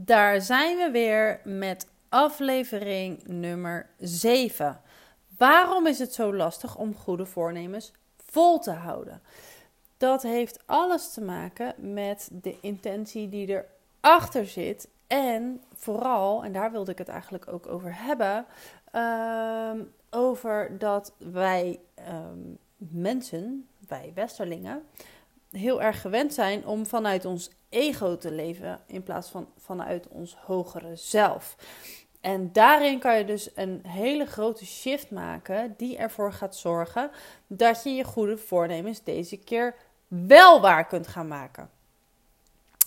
Daar zijn we weer met aflevering nummer 7. Waarom is het zo lastig om goede voornemens vol te houden? Dat heeft alles te maken met de intentie die erachter zit. En vooral, en daar wilde ik het eigenlijk ook over hebben, ehm, over dat wij ehm, mensen, wij Westerlingen, heel erg gewend zijn om vanuit ons ego te leven in plaats van vanuit ons hogere zelf. En daarin kan je dus een hele grote shift maken die ervoor gaat zorgen dat je je goede voornemens deze keer wel waar kunt gaan maken.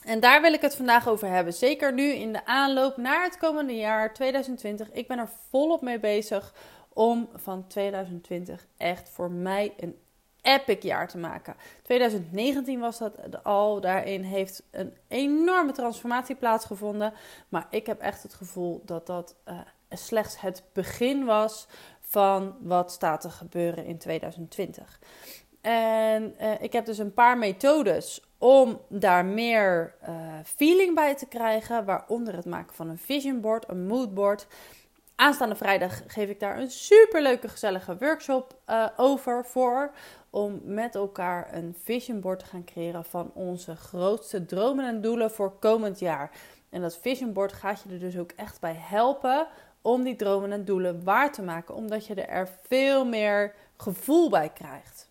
En daar wil ik het vandaag over hebben. Zeker nu in de aanloop naar het komende jaar 2020. Ik ben er volop mee bezig om van 2020 echt voor mij een epic jaar te maken. 2019 was dat al. Daarin heeft een enorme transformatie plaatsgevonden. Maar ik heb echt het gevoel dat dat uh, slechts het begin was van wat staat te gebeuren in 2020. En uh, ik heb dus een paar methodes om daar meer uh, feeling bij te krijgen. Waaronder het maken van een vision board, een mood board. Aanstaande vrijdag geef ik daar een superleuke, gezellige workshop uh, over voor om met elkaar een vision board te gaan creëren van onze grootste dromen en doelen voor komend jaar. En dat vision board gaat je er dus ook echt bij helpen om die dromen en doelen waar te maken, omdat je er veel meer gevoel bij krijgt.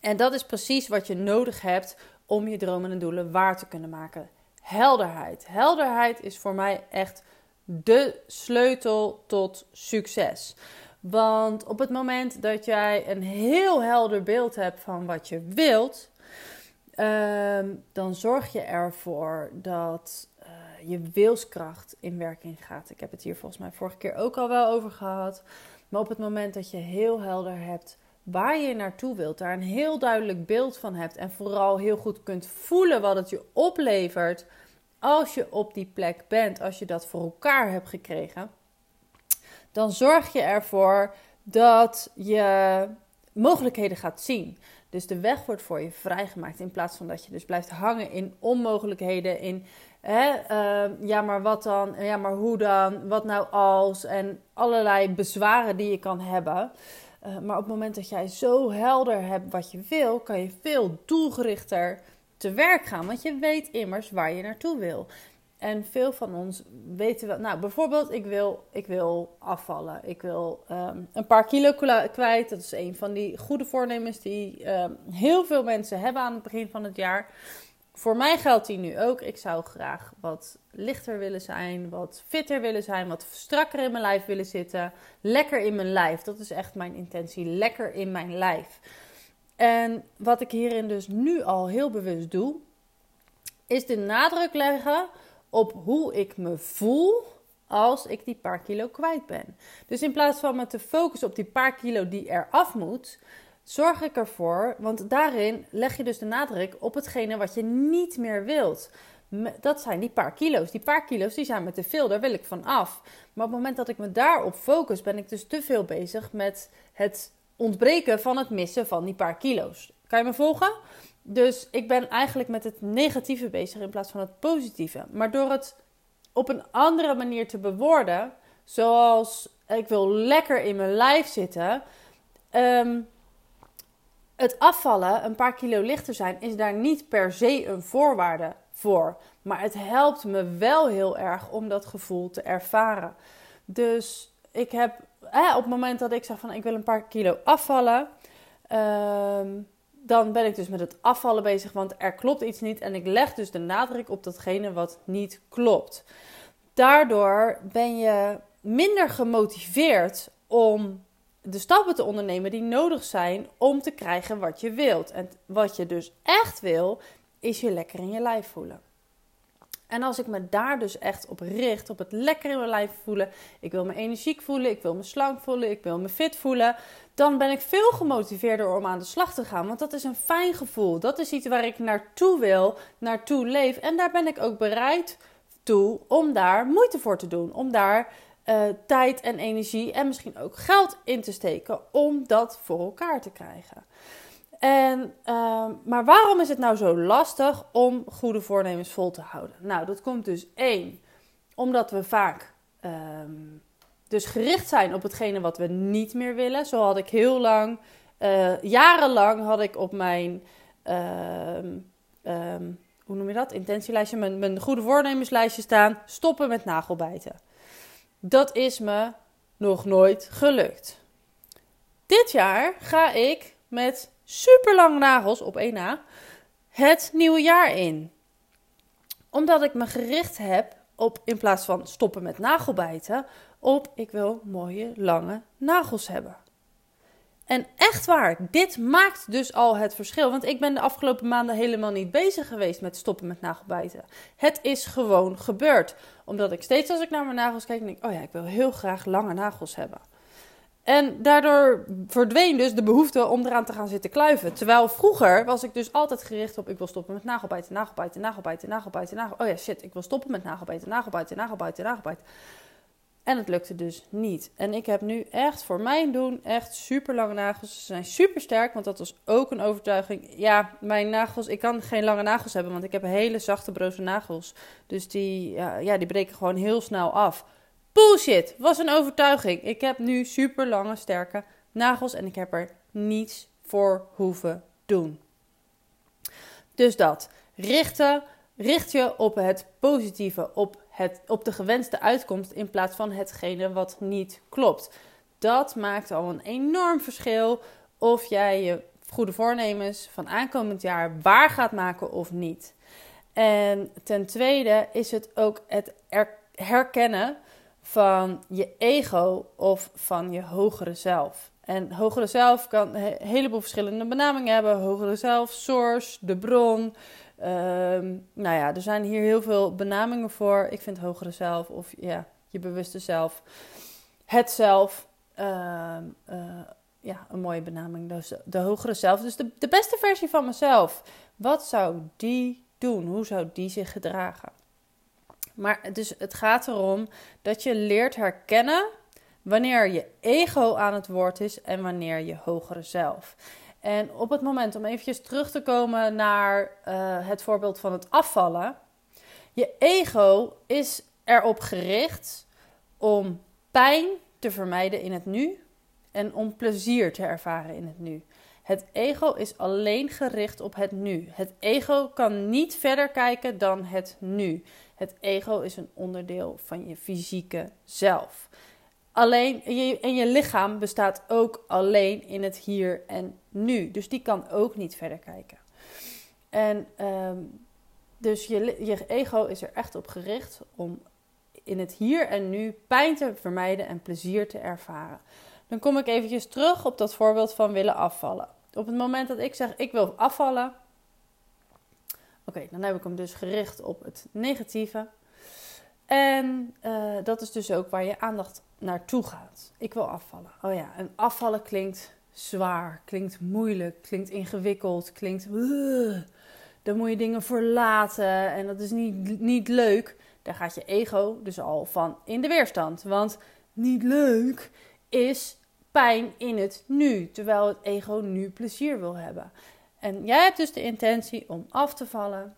En dat is precies wat je nodig hebt om je dromen en doelen waar te kunnen maken. Helderheid. Helderheid is voor mij echt de sleutel tot succes. Want op het moment dat jij een heel helder beeld hebt van wat je wilt, ehm, dan zorg je ervoor dat uh, je wilskracht in werking gaat. Ik heb het hier volgens mij vorige keer ook al wel over gehad. Maar op het moment dat je heel helder hebt waar je naartoe wilt, daar een heel duidelijk beeld van hebt en vooral heel goed kunt voelen wat het je oplevert als je op die plek bent, als je dat voor elkaar hebt gekregen dan zorg je ervoor dat je mogelijkheden gaat zien. Dus de weg wordt voor je vrijgemaakt in plaats van dat je dus blijft hangen in onmogelijkheden, in hè, uh, ja maar wat dan, ja maar hoe dan, wat nou als en allerlei bezwaren die je kan hebben. Uh, maar op het moment dat jij zo helder hebt wat je wil, kan je veel doelgerichter te werk gaan, want je weet immers waar je naartoe wil. En veel van ons weten wel. Nou, bijvoorbeeld, ik wil, ik wil afvallen. Ik wil um, een paar kilo kwijt. Dat is een van die goede voornemens die um, heel veel mensen hebben aan het begin van het jaar. Voor mij geldt die nu ook. Ik zou graag wat lichter willen zijn, wat fitter willen zijn, wat strakker in mijn lijf willen zitten. Lekker in mijn lijf. Dat is echt mijn intentie. Lekker in mijn lijf. En wat ik hierin dus nu al heel bewust doe, is de nadruk leggen op hoe ik me voel als ik die paar kilo kwijt ben. Dus in plaats van me te focussen op die paar kilo die eraf moet, zorg ik ervoor, want daarin leg je dus de nadruk op hetgene wat je niet meer wilt. Dat zijn die paar kilo's. Die paar kilo's die zijn me te veel, daar wil ik van af. Maar op het moment dat ik me daarop focus, ben ik dus te veel bezig met het ontbreken van het missen van die paar kilo's. Kan je me volgen? Dus ik ben eigenlijk met het negatieve bezig in plaats van het positieve. Maar door het op een andere manier te bewoorden, zoals ik wil lekker in mijn lijf zitten. Um, het afvallen, een paar kilo lichter zijn, is daar niet per se een voorwaarde voor. Maar het helpt me wel heel erg om dat gevoel te ervaren. Dus ik heb op het moment dat ik zeg van ik wil een paar kilo afvallen. Um, dan ben ik dus met het afvallen bezig, want er klopt iets niet. En ik leg dus de nadruk op datgene wat niet klopt. Daardoor ben je minder gemotiveerd om de stappen te ondernemen die nodig zijn om te krijgen wat je wilt. En wat je dus echt wil, is je lekker in je lijf voelen. En als ik me daar dus echt op richt, op het lekker in mijn lijf voelen, ik wil me energiek voelen, ik wil me slank voelen, ik wil me fit voelen, dan ben ik veel gemotiveerder om aan de slag te gaan. Want dat is een fijn gevoel. Dat is iets waar ik naartoe wil, naartoe leef. En daar ben ik ook bereid toe om daar moeite voor te doen. Om daar uh, tijd en energie en misschien ook geld in te steken om dat voor elkaar te krijgen. En, ehm, maar waarom is het nou zo lastig om goede voornemens vol te houden? Nou, dat komt dus één, omdat we vaak ehm, dus gericht zijn op hetgene wat we niet meer willen. Zo had ik heel lang, uh, jarenlang had ik op mijn, ehm, hoe noem je dat, intentielijstje, mijn goede voornemenslijstje staan, stoppen met nagelbijten. Dat is me nog nooit gelukt. Dit jaar ga ik met super lange nagels op één na het nieuwe jaar in. Omdat ik me gericht heb op, in plaats van stoppen met nagelbijten, op ik wil mooie lange nagels hebben. En echt waar, dit maakt dus al het verschil. Want ik ben de afgelopen maanden helemaal niet bezig geweest met stoppen met nagelbijten. Het is gewoon gebeurd. Omdat ik steeds als ik naar mijn nagels kijk, denk oh ja, ik wil heel graag lange nagels hebben. En daardoor verdween dus de behoefte om eraan te gaan zitten kluiven. Terwijl vroeger was ik dus altijd gericht op: ik wil stoppen met nagelbijten, nagelbijten, nagelbijten, nagelbijten, nagelbijten. Oh ja, shit, ik wil stoppen met nagelbijten, nagelbijten, nagelbijten, nagelbijten. En het lukte dus niet. En ik heb nu echt voor mijn doen echt super lange nagels. Ze zijn super sterk, want dat was ook een overtuiging. Ja, mijn nagels, ik kan geen lange nagels hebben, want ik heb hele zachte broze nagels. Dus die, ja, die breken gewoon heel snel af. Bullshit, was een overtuiging. Ik heb nu super lange, sterke nagels en ik heb er niets voor hoeven doen. Dus dat. Richten, richt je op het positieve, op, het, op de gewenste uitkomst in plaats van hetgene wat niet klopt. Dat maakt al een enorm verschil of jij je goede voornemens van aankomend jaar waar gaat maken of niet. En ten tweede is het ook het herkennen van je ego of van je hogere zelf. En hogere zelf kan een heleboel verschillende benamingen hebben. Hogere zelf, source, de bron. Um, nou ja, er zijn hier heel veel benamingen voor. Ik vind hogere zelf of ja, je bewuste zelf. Het zelf. Ehm, eh, ja, een mooie benaming. Dus de hogere zelf. Dus de, de beste versie van mezelf. Wat zou die doen? Hoe zou die zich gedragen? Maar dus het gaat erom dat je leert herkennen wanneer je ego aan het woord is en wanneer je hogere zelf. En op het moment om eventjes terug te komen naar uh, het voorbeeld van het afvallen. Je ego is erop gericht om pijn te vermijden in het nu en om plezier te ervaren in het nu. Het ego is alleen gericht op het nu. Het ego kan niet verder kijken dan het nu. Het ego is een onderdeel van je fysieke zelf. Alleen, en je lichaam bestaat ook alleen in het hier en nu. Dus die kan ook niet verder kijken. En ehm, dus je, je ego is er echt op gericht om in het hier en nu pijn te vermijden en plezier te ervaren. Dan kom ik eventjes terug op dat voorbeeld van willen afvallen. Op het moment dat ik zeg ik wil afvallen, Oké, dan heb ik hem dus gericht op het negatieve. En uh, dat is dus ook waar je aandacht naartoe gaat. Ik wil afvallen. Oh ja, en afvallen klinkt zwaar, klinkt moeilijk, klinkt ingewikkeld, klinkt. Dan moet je dingen verlaten en dat is niet, niet leuk. Daar gaat je ego dus al van in de weerstand. Want niet leuk is pijn in het nu, terwijl het ego nu plezier wil hebben. En jij hebt dus de intentie om af te vallen.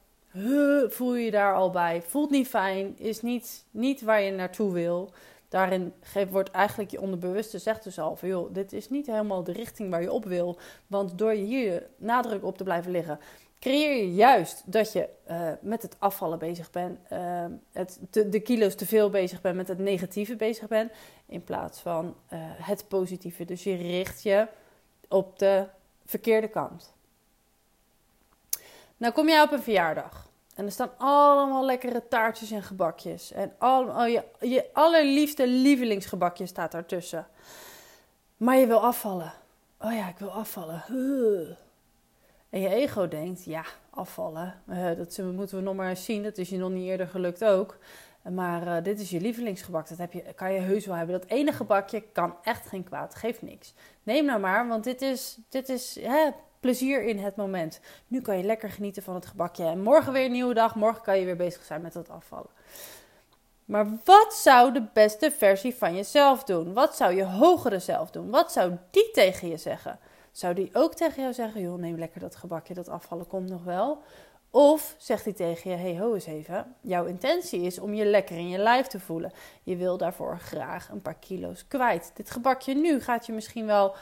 voel je daar al bij? Voelt niet fijn, is niet, niet waar je naartoe wil. Daarin wordt eigenlijk je onderbewuste zegt dus al joh, dit is niet helemaal de richting waar je op wil. Want door je hier nadruk op te blijven liggen, creëer je juist dat je uh, met het afvallen bezig bent, uh, het, de, kilo's te veel bezig bent, met het negatieve bezig bent, in plaats van uh, het positieve. Dus je richt je op de verkeerde kant. Nou kom jij op een verjaardag. En er staan allemaal lekkere taartjes en gebakjes. En al, oh, je, je allerliefste lievelingsgebakje staat daartussen. Maar je wil afvallen. Oh ja, ik wil afvallen. En je ego denkt, ja, afvallen. Uh, dat moeten we nog maar eens zien. Dat is je nog niet eerder gelukt ook. Maar uh, dit is je lievelingsgebak. Dat heb je, kan je heus wel hebben. Dat ene gebakje kan echt geen kwaad. Geeft niks. Neem nou maar, want dit is, dit is hè, plezier in het moment. Nu kan je lekker genieten van het gebakje. En morgen weer een nieuwe dag. Morgen kan je weer bezig zijn met het afvallen. Maar wat zou de beste versie van jezelf doen? Wat zou je hogere zelf doen? Wat zou die tegen je zeggen? Zou die ook tegen jou zeggen: joh, neem lekker dat gebakje, dat afvallen komt nog wel? Of zegt hij tegen je: hey, ho eens even. Jouw intentie is om je lekker in je lijf te voelen. Je wil daarvoor graag een paar kilo's kwijt. Dit gebakje nu gaat je misschien wel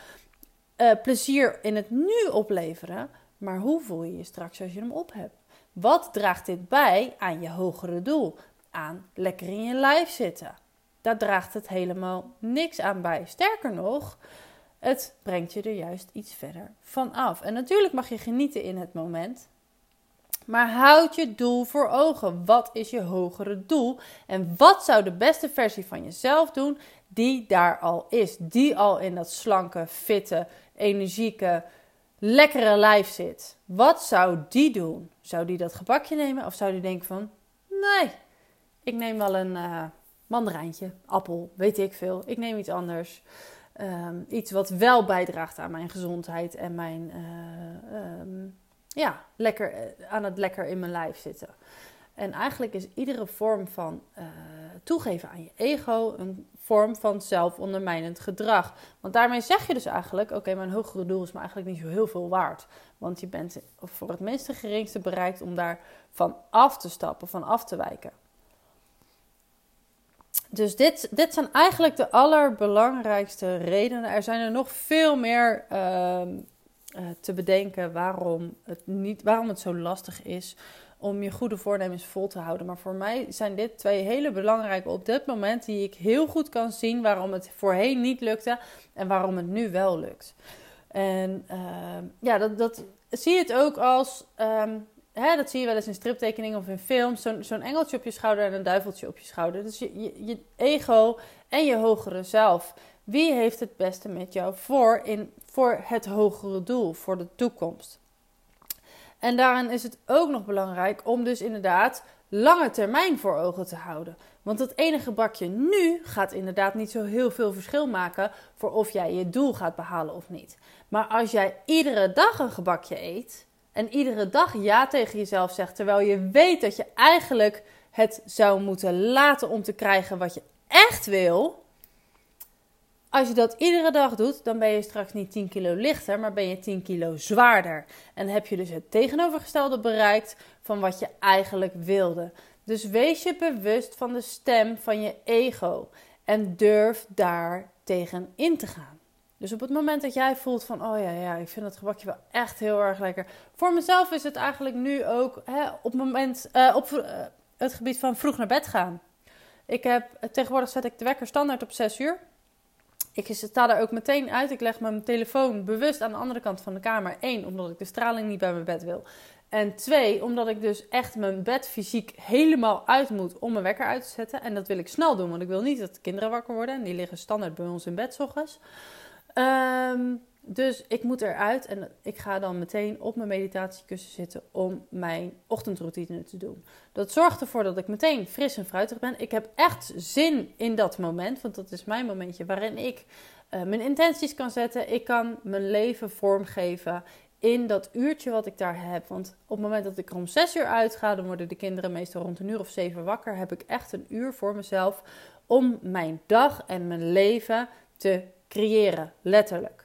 uh, plezier in het nu opleveren. Maar hoe voel je je straks als je hem op hebt? Wat draagt dit bij aan je hogere doel? Aan lekker in je lijf zitten. Daar draagt het helemaal niks aan bij. Sterker nog, het brengt je er juist iets verder van af. En natuurlijk mag je genieten in het moment. Maar houd je doel voor ogen. Wat is je hogere doel? En wat zou de beste versie van jezelf doen die daar al is? Die al in dat slanke, fitte, energieke, lekkere lijf zit. Wat zou die doen? Zou die dat gebakje nemen of zou die denken van... Nee, ik neem wel een uh, mandarijntje, appel, weet ik veel. Ik neem iets anders. Um, iets wat wel bijdraagt aan mijn gezondheid en mijn... Uh, um, ja, lekker, eh, aan het lekker in mijn lijf zitten. En eigenlijk is iedere vorm van uh, toegeven aan je ego een vorm van zelfondermijnend gedrag. Want daarmee zeg je dus eigenlijk: oké, mijn hogere doel is me eigenlijk niet zo heel veel waard. Want je bent voor het minste geringste bereikt om daar van af te stappen, van af te wijken. Dus dit, dit zijn eigenlijk de allerbelangrijkste redenen. Er zijn er nog veel meer uh, te bedenken waarom het, niet, waarom het zo lastig is om je goede voornemens vol te houden. Maar voor mij zijn dit twee hele belangrijke op dit moment die ik heel goed kan zien waarom het voorheen niet lukte en waarom het nu wel lukt. En uh, ja, dat, dat zie je het ook als. Um, hè, dat zie je wel eens in striptekeningen of in films. Zo'n engeltje op je schouder en een duiveltje op je schouder. Dus je, je, je ego en je hogere zelf. Wie heeft het beste met jou voor, in, voor het hogere doel, voor de toekomst? En daarin is het ook nog belangrijk om dus inderdaad lange termijn voor ogen te houden. Want het enige bakje nu gaat inderdaad niet zo heel veel verschil maken voor of jij je doel gaat behalen of niet. Maar als jij iedere dag een gebakje eet en iedere dag ja tegen jezelf zegt, terwijl je weet dat je eigenlijk het zou moeten laten om te krijgen wat je echt wil, als je dat iedere dag doet, dan ben je straks niet 10 kilo lichter, maar ben je 10 kilo zwaarder. En heb je dus het tegenovergestelde bereikt van wat je eigenlijk wilde. Dus wees je bewust van de stem van je ego en durf daar tegen in te gaan. Dus op het moment dat jij voelt van, oh ja, ja, ik vind dat gebakje wel echt heel erg lekker. Voor mezelf is het eigenlijk nu ook hè, op, moment, uh, op uh, het gebied van vroeg naar bed gaan. Ik heb, tegenwoordig zet ik de wekker standaard op 6 uur. Ik sta daar ook meteen uit. Ik leg mijn telefoon bewust aan de andere kant van de kamer. Eén, omdat ik de straling niet bij mijn bed wil. En twee, omdat ik dus echt mijn bed fysiek helemaal uit moet om mijn wekker uit te zetten. En dat wil ik snel doen, want ik wil niet dat de kinderen wakker worden. En die liggen standaard bij ons in bed s ochtends. Um, dus ik moet eruit en ik ga dan meteen op mijn meditatiekussen zitten om mijn ochtendroutine te doen. Dat zorgt ervoor dat ik meteen fris en fruitig ben. Ik heb echt zin in dat moment, want dat is mijn momentje waarin ik uh, mijn intenties kan zetten. Ik kan mijn leven vormgeven in dat uurtje wat ik daar heb. Want op het moment dat ik er om zes uur uitga, dan worden de kinderen meestal rond een uur of zeven wakker. Heb ik echt een uur voor mezelf om mijn dag en mijn leven te creëren, letterlijk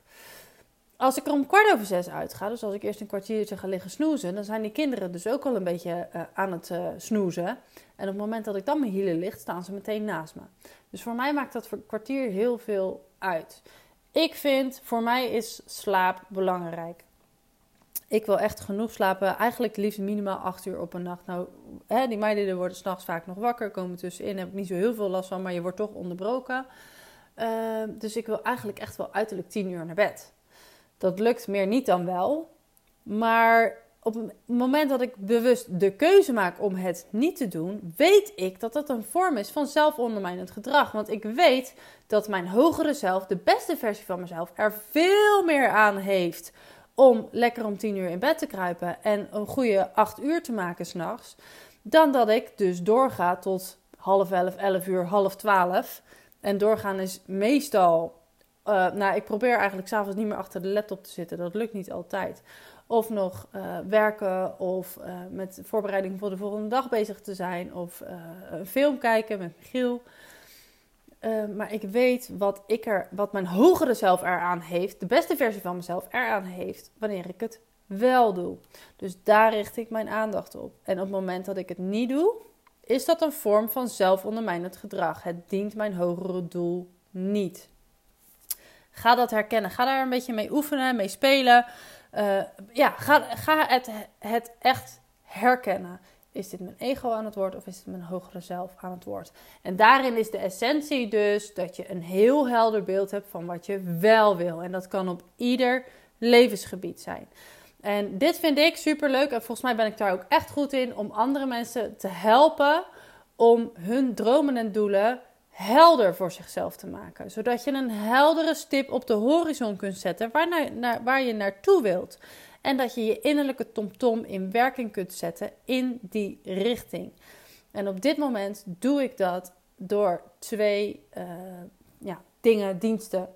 als ik er om kwart over zes uitga, dus als ik eerst een kwartiertje ga liggen snoezen, dan zijn die kinderen dus ook al een beetje uh, aan het uh, snoezen. En op het moment dat ik dan mijn hielen ligt, staan ze meteen naast me. Dus voor mij maakt dat kwartier heel veel uit. Ik vind, voor mij is slaap belangrijk. Ik wil echt genoeg slapen. Eigenlijk liefst minimaal acht uur op een nacht. Nou, hè, die meiden worden s'nachts vaak nog wakker. Komen tussenin. Heb ik niet zo heel veel last van. Maar je wordt toch onderbroken. Uh, dus ik wil eigenlijk echt wel uiterlijk tien uur naar bed. Dat lukt meer niet dan wel. Maar op het moment dat ik bewust de keuze maak om het niet te doen, weet ik dat dat een vorm is van zelfondermijnend gedrag. Want ik weet dat mijn hogere zelf, de beste versie van mezelf, er veel meer aan heeft om lekker om tien uur in bed te kruipen en een goede acht uur te maken s'nachts. Dan dat ik dus doorga tot half elf, elf uur, half twaalf. En doorgaan is meestal uh, nou, ik probeer eigenlijk s'avonds niet meer achter de laptop te zitten. Dat lukt niet altijd. Of nog uh, werken of uh, met voorbereiding voor de volgende dag bezig te zijn. Of een film kijken met Michiel. eh, maar ik weet wat, ik er, wat mijn hogere zelf eraan heeft, de beste versie van mezelf eraan heeft, wanneer ik het wel doe. Dus daar richt ik mijn aandacht op. En op het moment dat ik het niet doe, is dat een vorm van zelfondermijnend gedrag. Het dient mijn hogere doel niet. Ga dat herkennen. Ga daar een beetje mee oefenen, mee spelen. Uh, ja, ga, ga het, het echt herkennen. Is dit mijn ego aan het woord of is het mijn hogere zelf aan het woord? En daarin is de essentie dus dat je een heel helder beeld hebt van wat je wel wil. En dat kan op ieder levensgebied zijn. En dit vind ik super leuk en volgens mij ben ik daar ook echt goed in om andere mensen te helpen om hun dromen en doelen helder voor zichzelf te maken. Zodat je een heldere stip op de horizon kunt zetten waar, naar, waar je naartoe wilt. En dat je je innerlijke tomtom in werking kunt zetten in die richting. En op dit moment doe ik dat door twee uh, ja, dingen, diensten.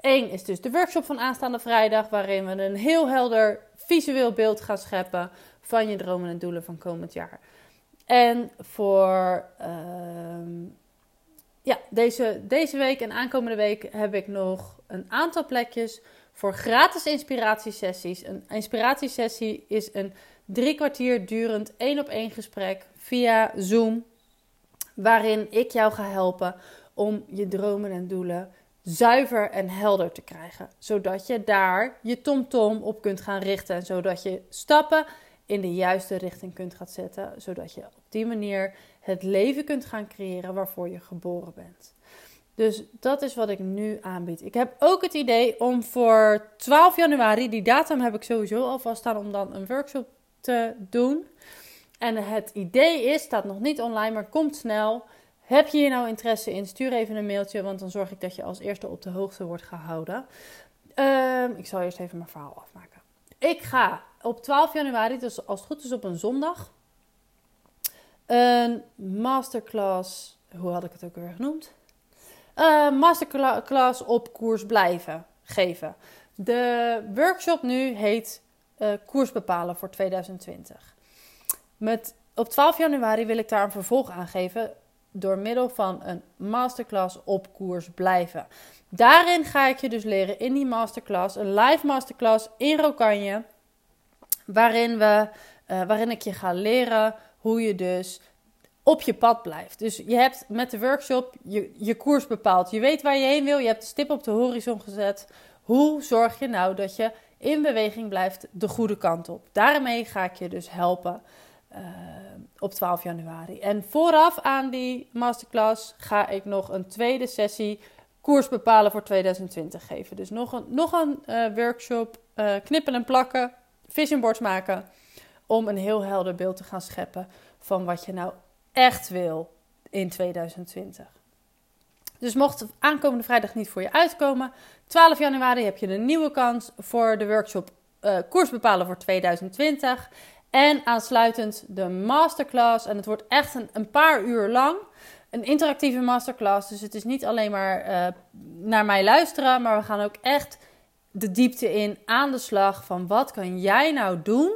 Eén is dus de workshop van aanstaande vrijdag, waarin we een heel helder visueel beeld gaan scheppen van je dromen en doelen van komend jaar. En voor uh, ja, deze, deze week en aankomende week heb ik nog een aantal plekjes voor gratis inspiratiesessies. Een inspiratiesessie is een drie kwartier durend één op één gesprek via Zoom. Waarin ik jou ga helpen om je dromen en doelen zuiver en helder te krijgen. Zodat je daar je tomtom op kunt gaan richten. En zodat je stappen in de juiste richting kunt gaan zetten. Zodat je op die manier het leven kunt gaan creëren waarvoor je geboren bent. Dus dat is wat ik nu aanbied. Ik heb ook het idee om voor 12 januari, die datum heb ik sowieso alvast staan, om dan een workshop te doen. En het idee is, staat nog niet online, maar komt snel. Heb je hier nou interesse in? Stuur even een mailtje, want dan zorg ik dat je als eerste op de hoogte wordt gehouden. Ehm, ik zal eerst even mijn verhaal afmaken. Ik ga op 12 januari, dus als het goed is op een zondag, een masterclass. Hoe had ik het ook weer genoemd? Uh, masterclass op koers blijven geven. De workshop nu heet uh, Koers bepalen voor 2020. Met, op 12 januari wil ik daar een vervolg aan geven door middel van een masterclass op koers blijven. Daarin ga ik je dus leren in die masterclass, een live masterclass in Rokanje, waarin, we, uh, waarin ik je ga leren hoe je dus op je pad blijft. Dus je hebt met de workshop je, je koers bepaald. Je weet waar je heen wil. Je hebt de stip op de horizon gezet. Hoe zorg je nou dat je in beweging blijft de goede kant op? Daarmee ga ik je dus helpen uh, op 12 januari. En vooraf aan die masterclass ga ik nog een tweede sessie koers bepalen voor 2020 geven. Dus nog een, nog een uh, workshop, uh, knippen en plakken, vision boards maken. Om een heel helder beeld te gaan scheppen van wat je nou echt wil in 2020. Dus mocht aankomende vrijdag niet voor je uitkomen, 12 januari heb je een nieuwe kans voor de workshop uh, koers bepalen voor 2020. En aansluitend de masterclass. En het wordt echt een, een paar uur lang. Een interactieve masterclass. Dus het is niet alleen maar uh, naar mij luisteren, maar we gaan ook echt de diepte in aan de slag van wat kan jij nou doen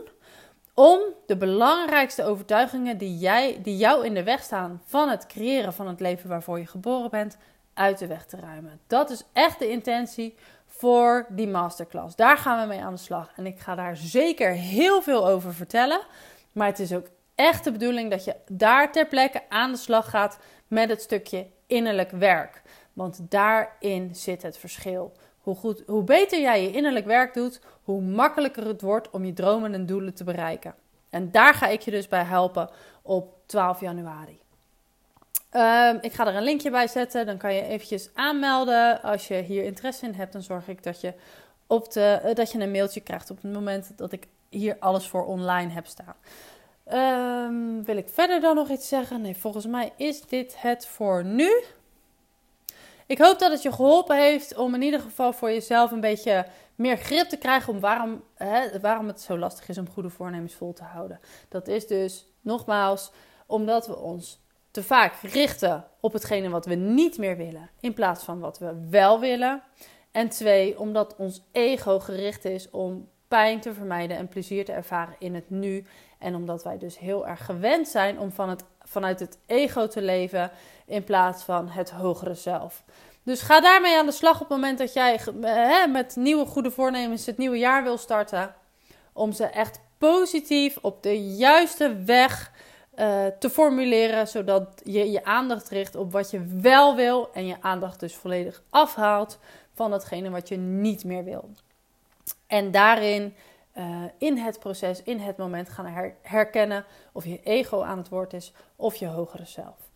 om de belangrijkste overtuigingen die, jij, die jou in de weg staan van het creëren van het leven waarvoor je geboren bent, uit de weg te ruimen. Dat is echt de intentie voor die masterclass. Daar gaan we mee aan de slag. En ik ga daar zeker heel veel over vertellen. Maar het is ook echt de bedoeling dat je daar ter plekke aan de slag gaat met het stukje innerlijk werk. Want daarin zit het verschil. Hoe, goed, hoe beter jij je innerlijk werk doet, hoe makkelijker het wordt om je dromen en doelen te bereiken. En daar ga ik je dus bij helpen op 12 januari. Um, ik ga er een linkje bij zetten. Dan kan je eventjes aanmelden. Als je hier interesse in hebt, dan zorg ik dat je, op de, uh, dat je een mailtje krijgt op het moment dat ik hier alles voor online heb staan. Um, wil ik verder dan nog iets zeggen? Nee, volgens mij is dit het voor nu. Ik hoop dat het je geholpen heeft om in ieder geval voor jezelf een beetje meer grip te krijgen om waarom, hè, waarom het zo lastig is om goede voornemens vol te houden. Dat is dus nogmaals omdat we ons te vaak richten op hetgene wat we niet meer willen, in plaats van wat we wel willen. En twee, omdat ons ego gericht is om pijn te vermijden en plezier te ervaren in het nu. En omdat wij dus heel erg gewend zijn om van, het, vanuit het ego te leven in plaats van het hogere zelf. Dus ga daarmee aan de slag op het moment dat jij hè, met nieuwe goede voornemens het nieuwe jaar wil starten. Om ze echt positief op de juiste weg uh, te formuleren, zodat je je aandacht richt op wat je wel wil en je aandacht dus volledig afhaalt van datgene wat je niet meer wil. En daarin, uh, in het proces, in het moment gaan herkennen of je ego aan het woord is of je hogere zelf.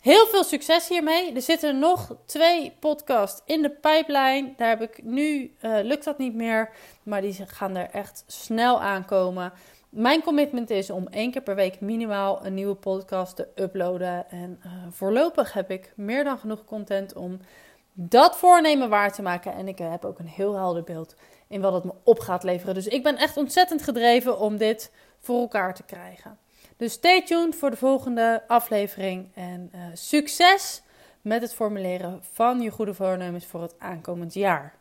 Heel veel succes hiermee. Er zitten nog twee podcasts in de pijplijn. Daar heb ik nu, uh, lukt dat niet meer, maar die gaan er echt snel aankomen. Mijn commitment is om één keer per week minimaal een nieuwe podcast te uploaden. En uh, voorlopig heb ik meer dan genoeg content om dat voornemen waar te maken. En ik heb ook een heel helder beeld in wat het me op gaat leveren. Dus ik ben echt ontzettend gedreven om dit voor elkaar te krijgen. Dus stay tuned voor de volgende aflevering. En uh, succes met het formuleren van je goede voornemens voor het aankomend jaar.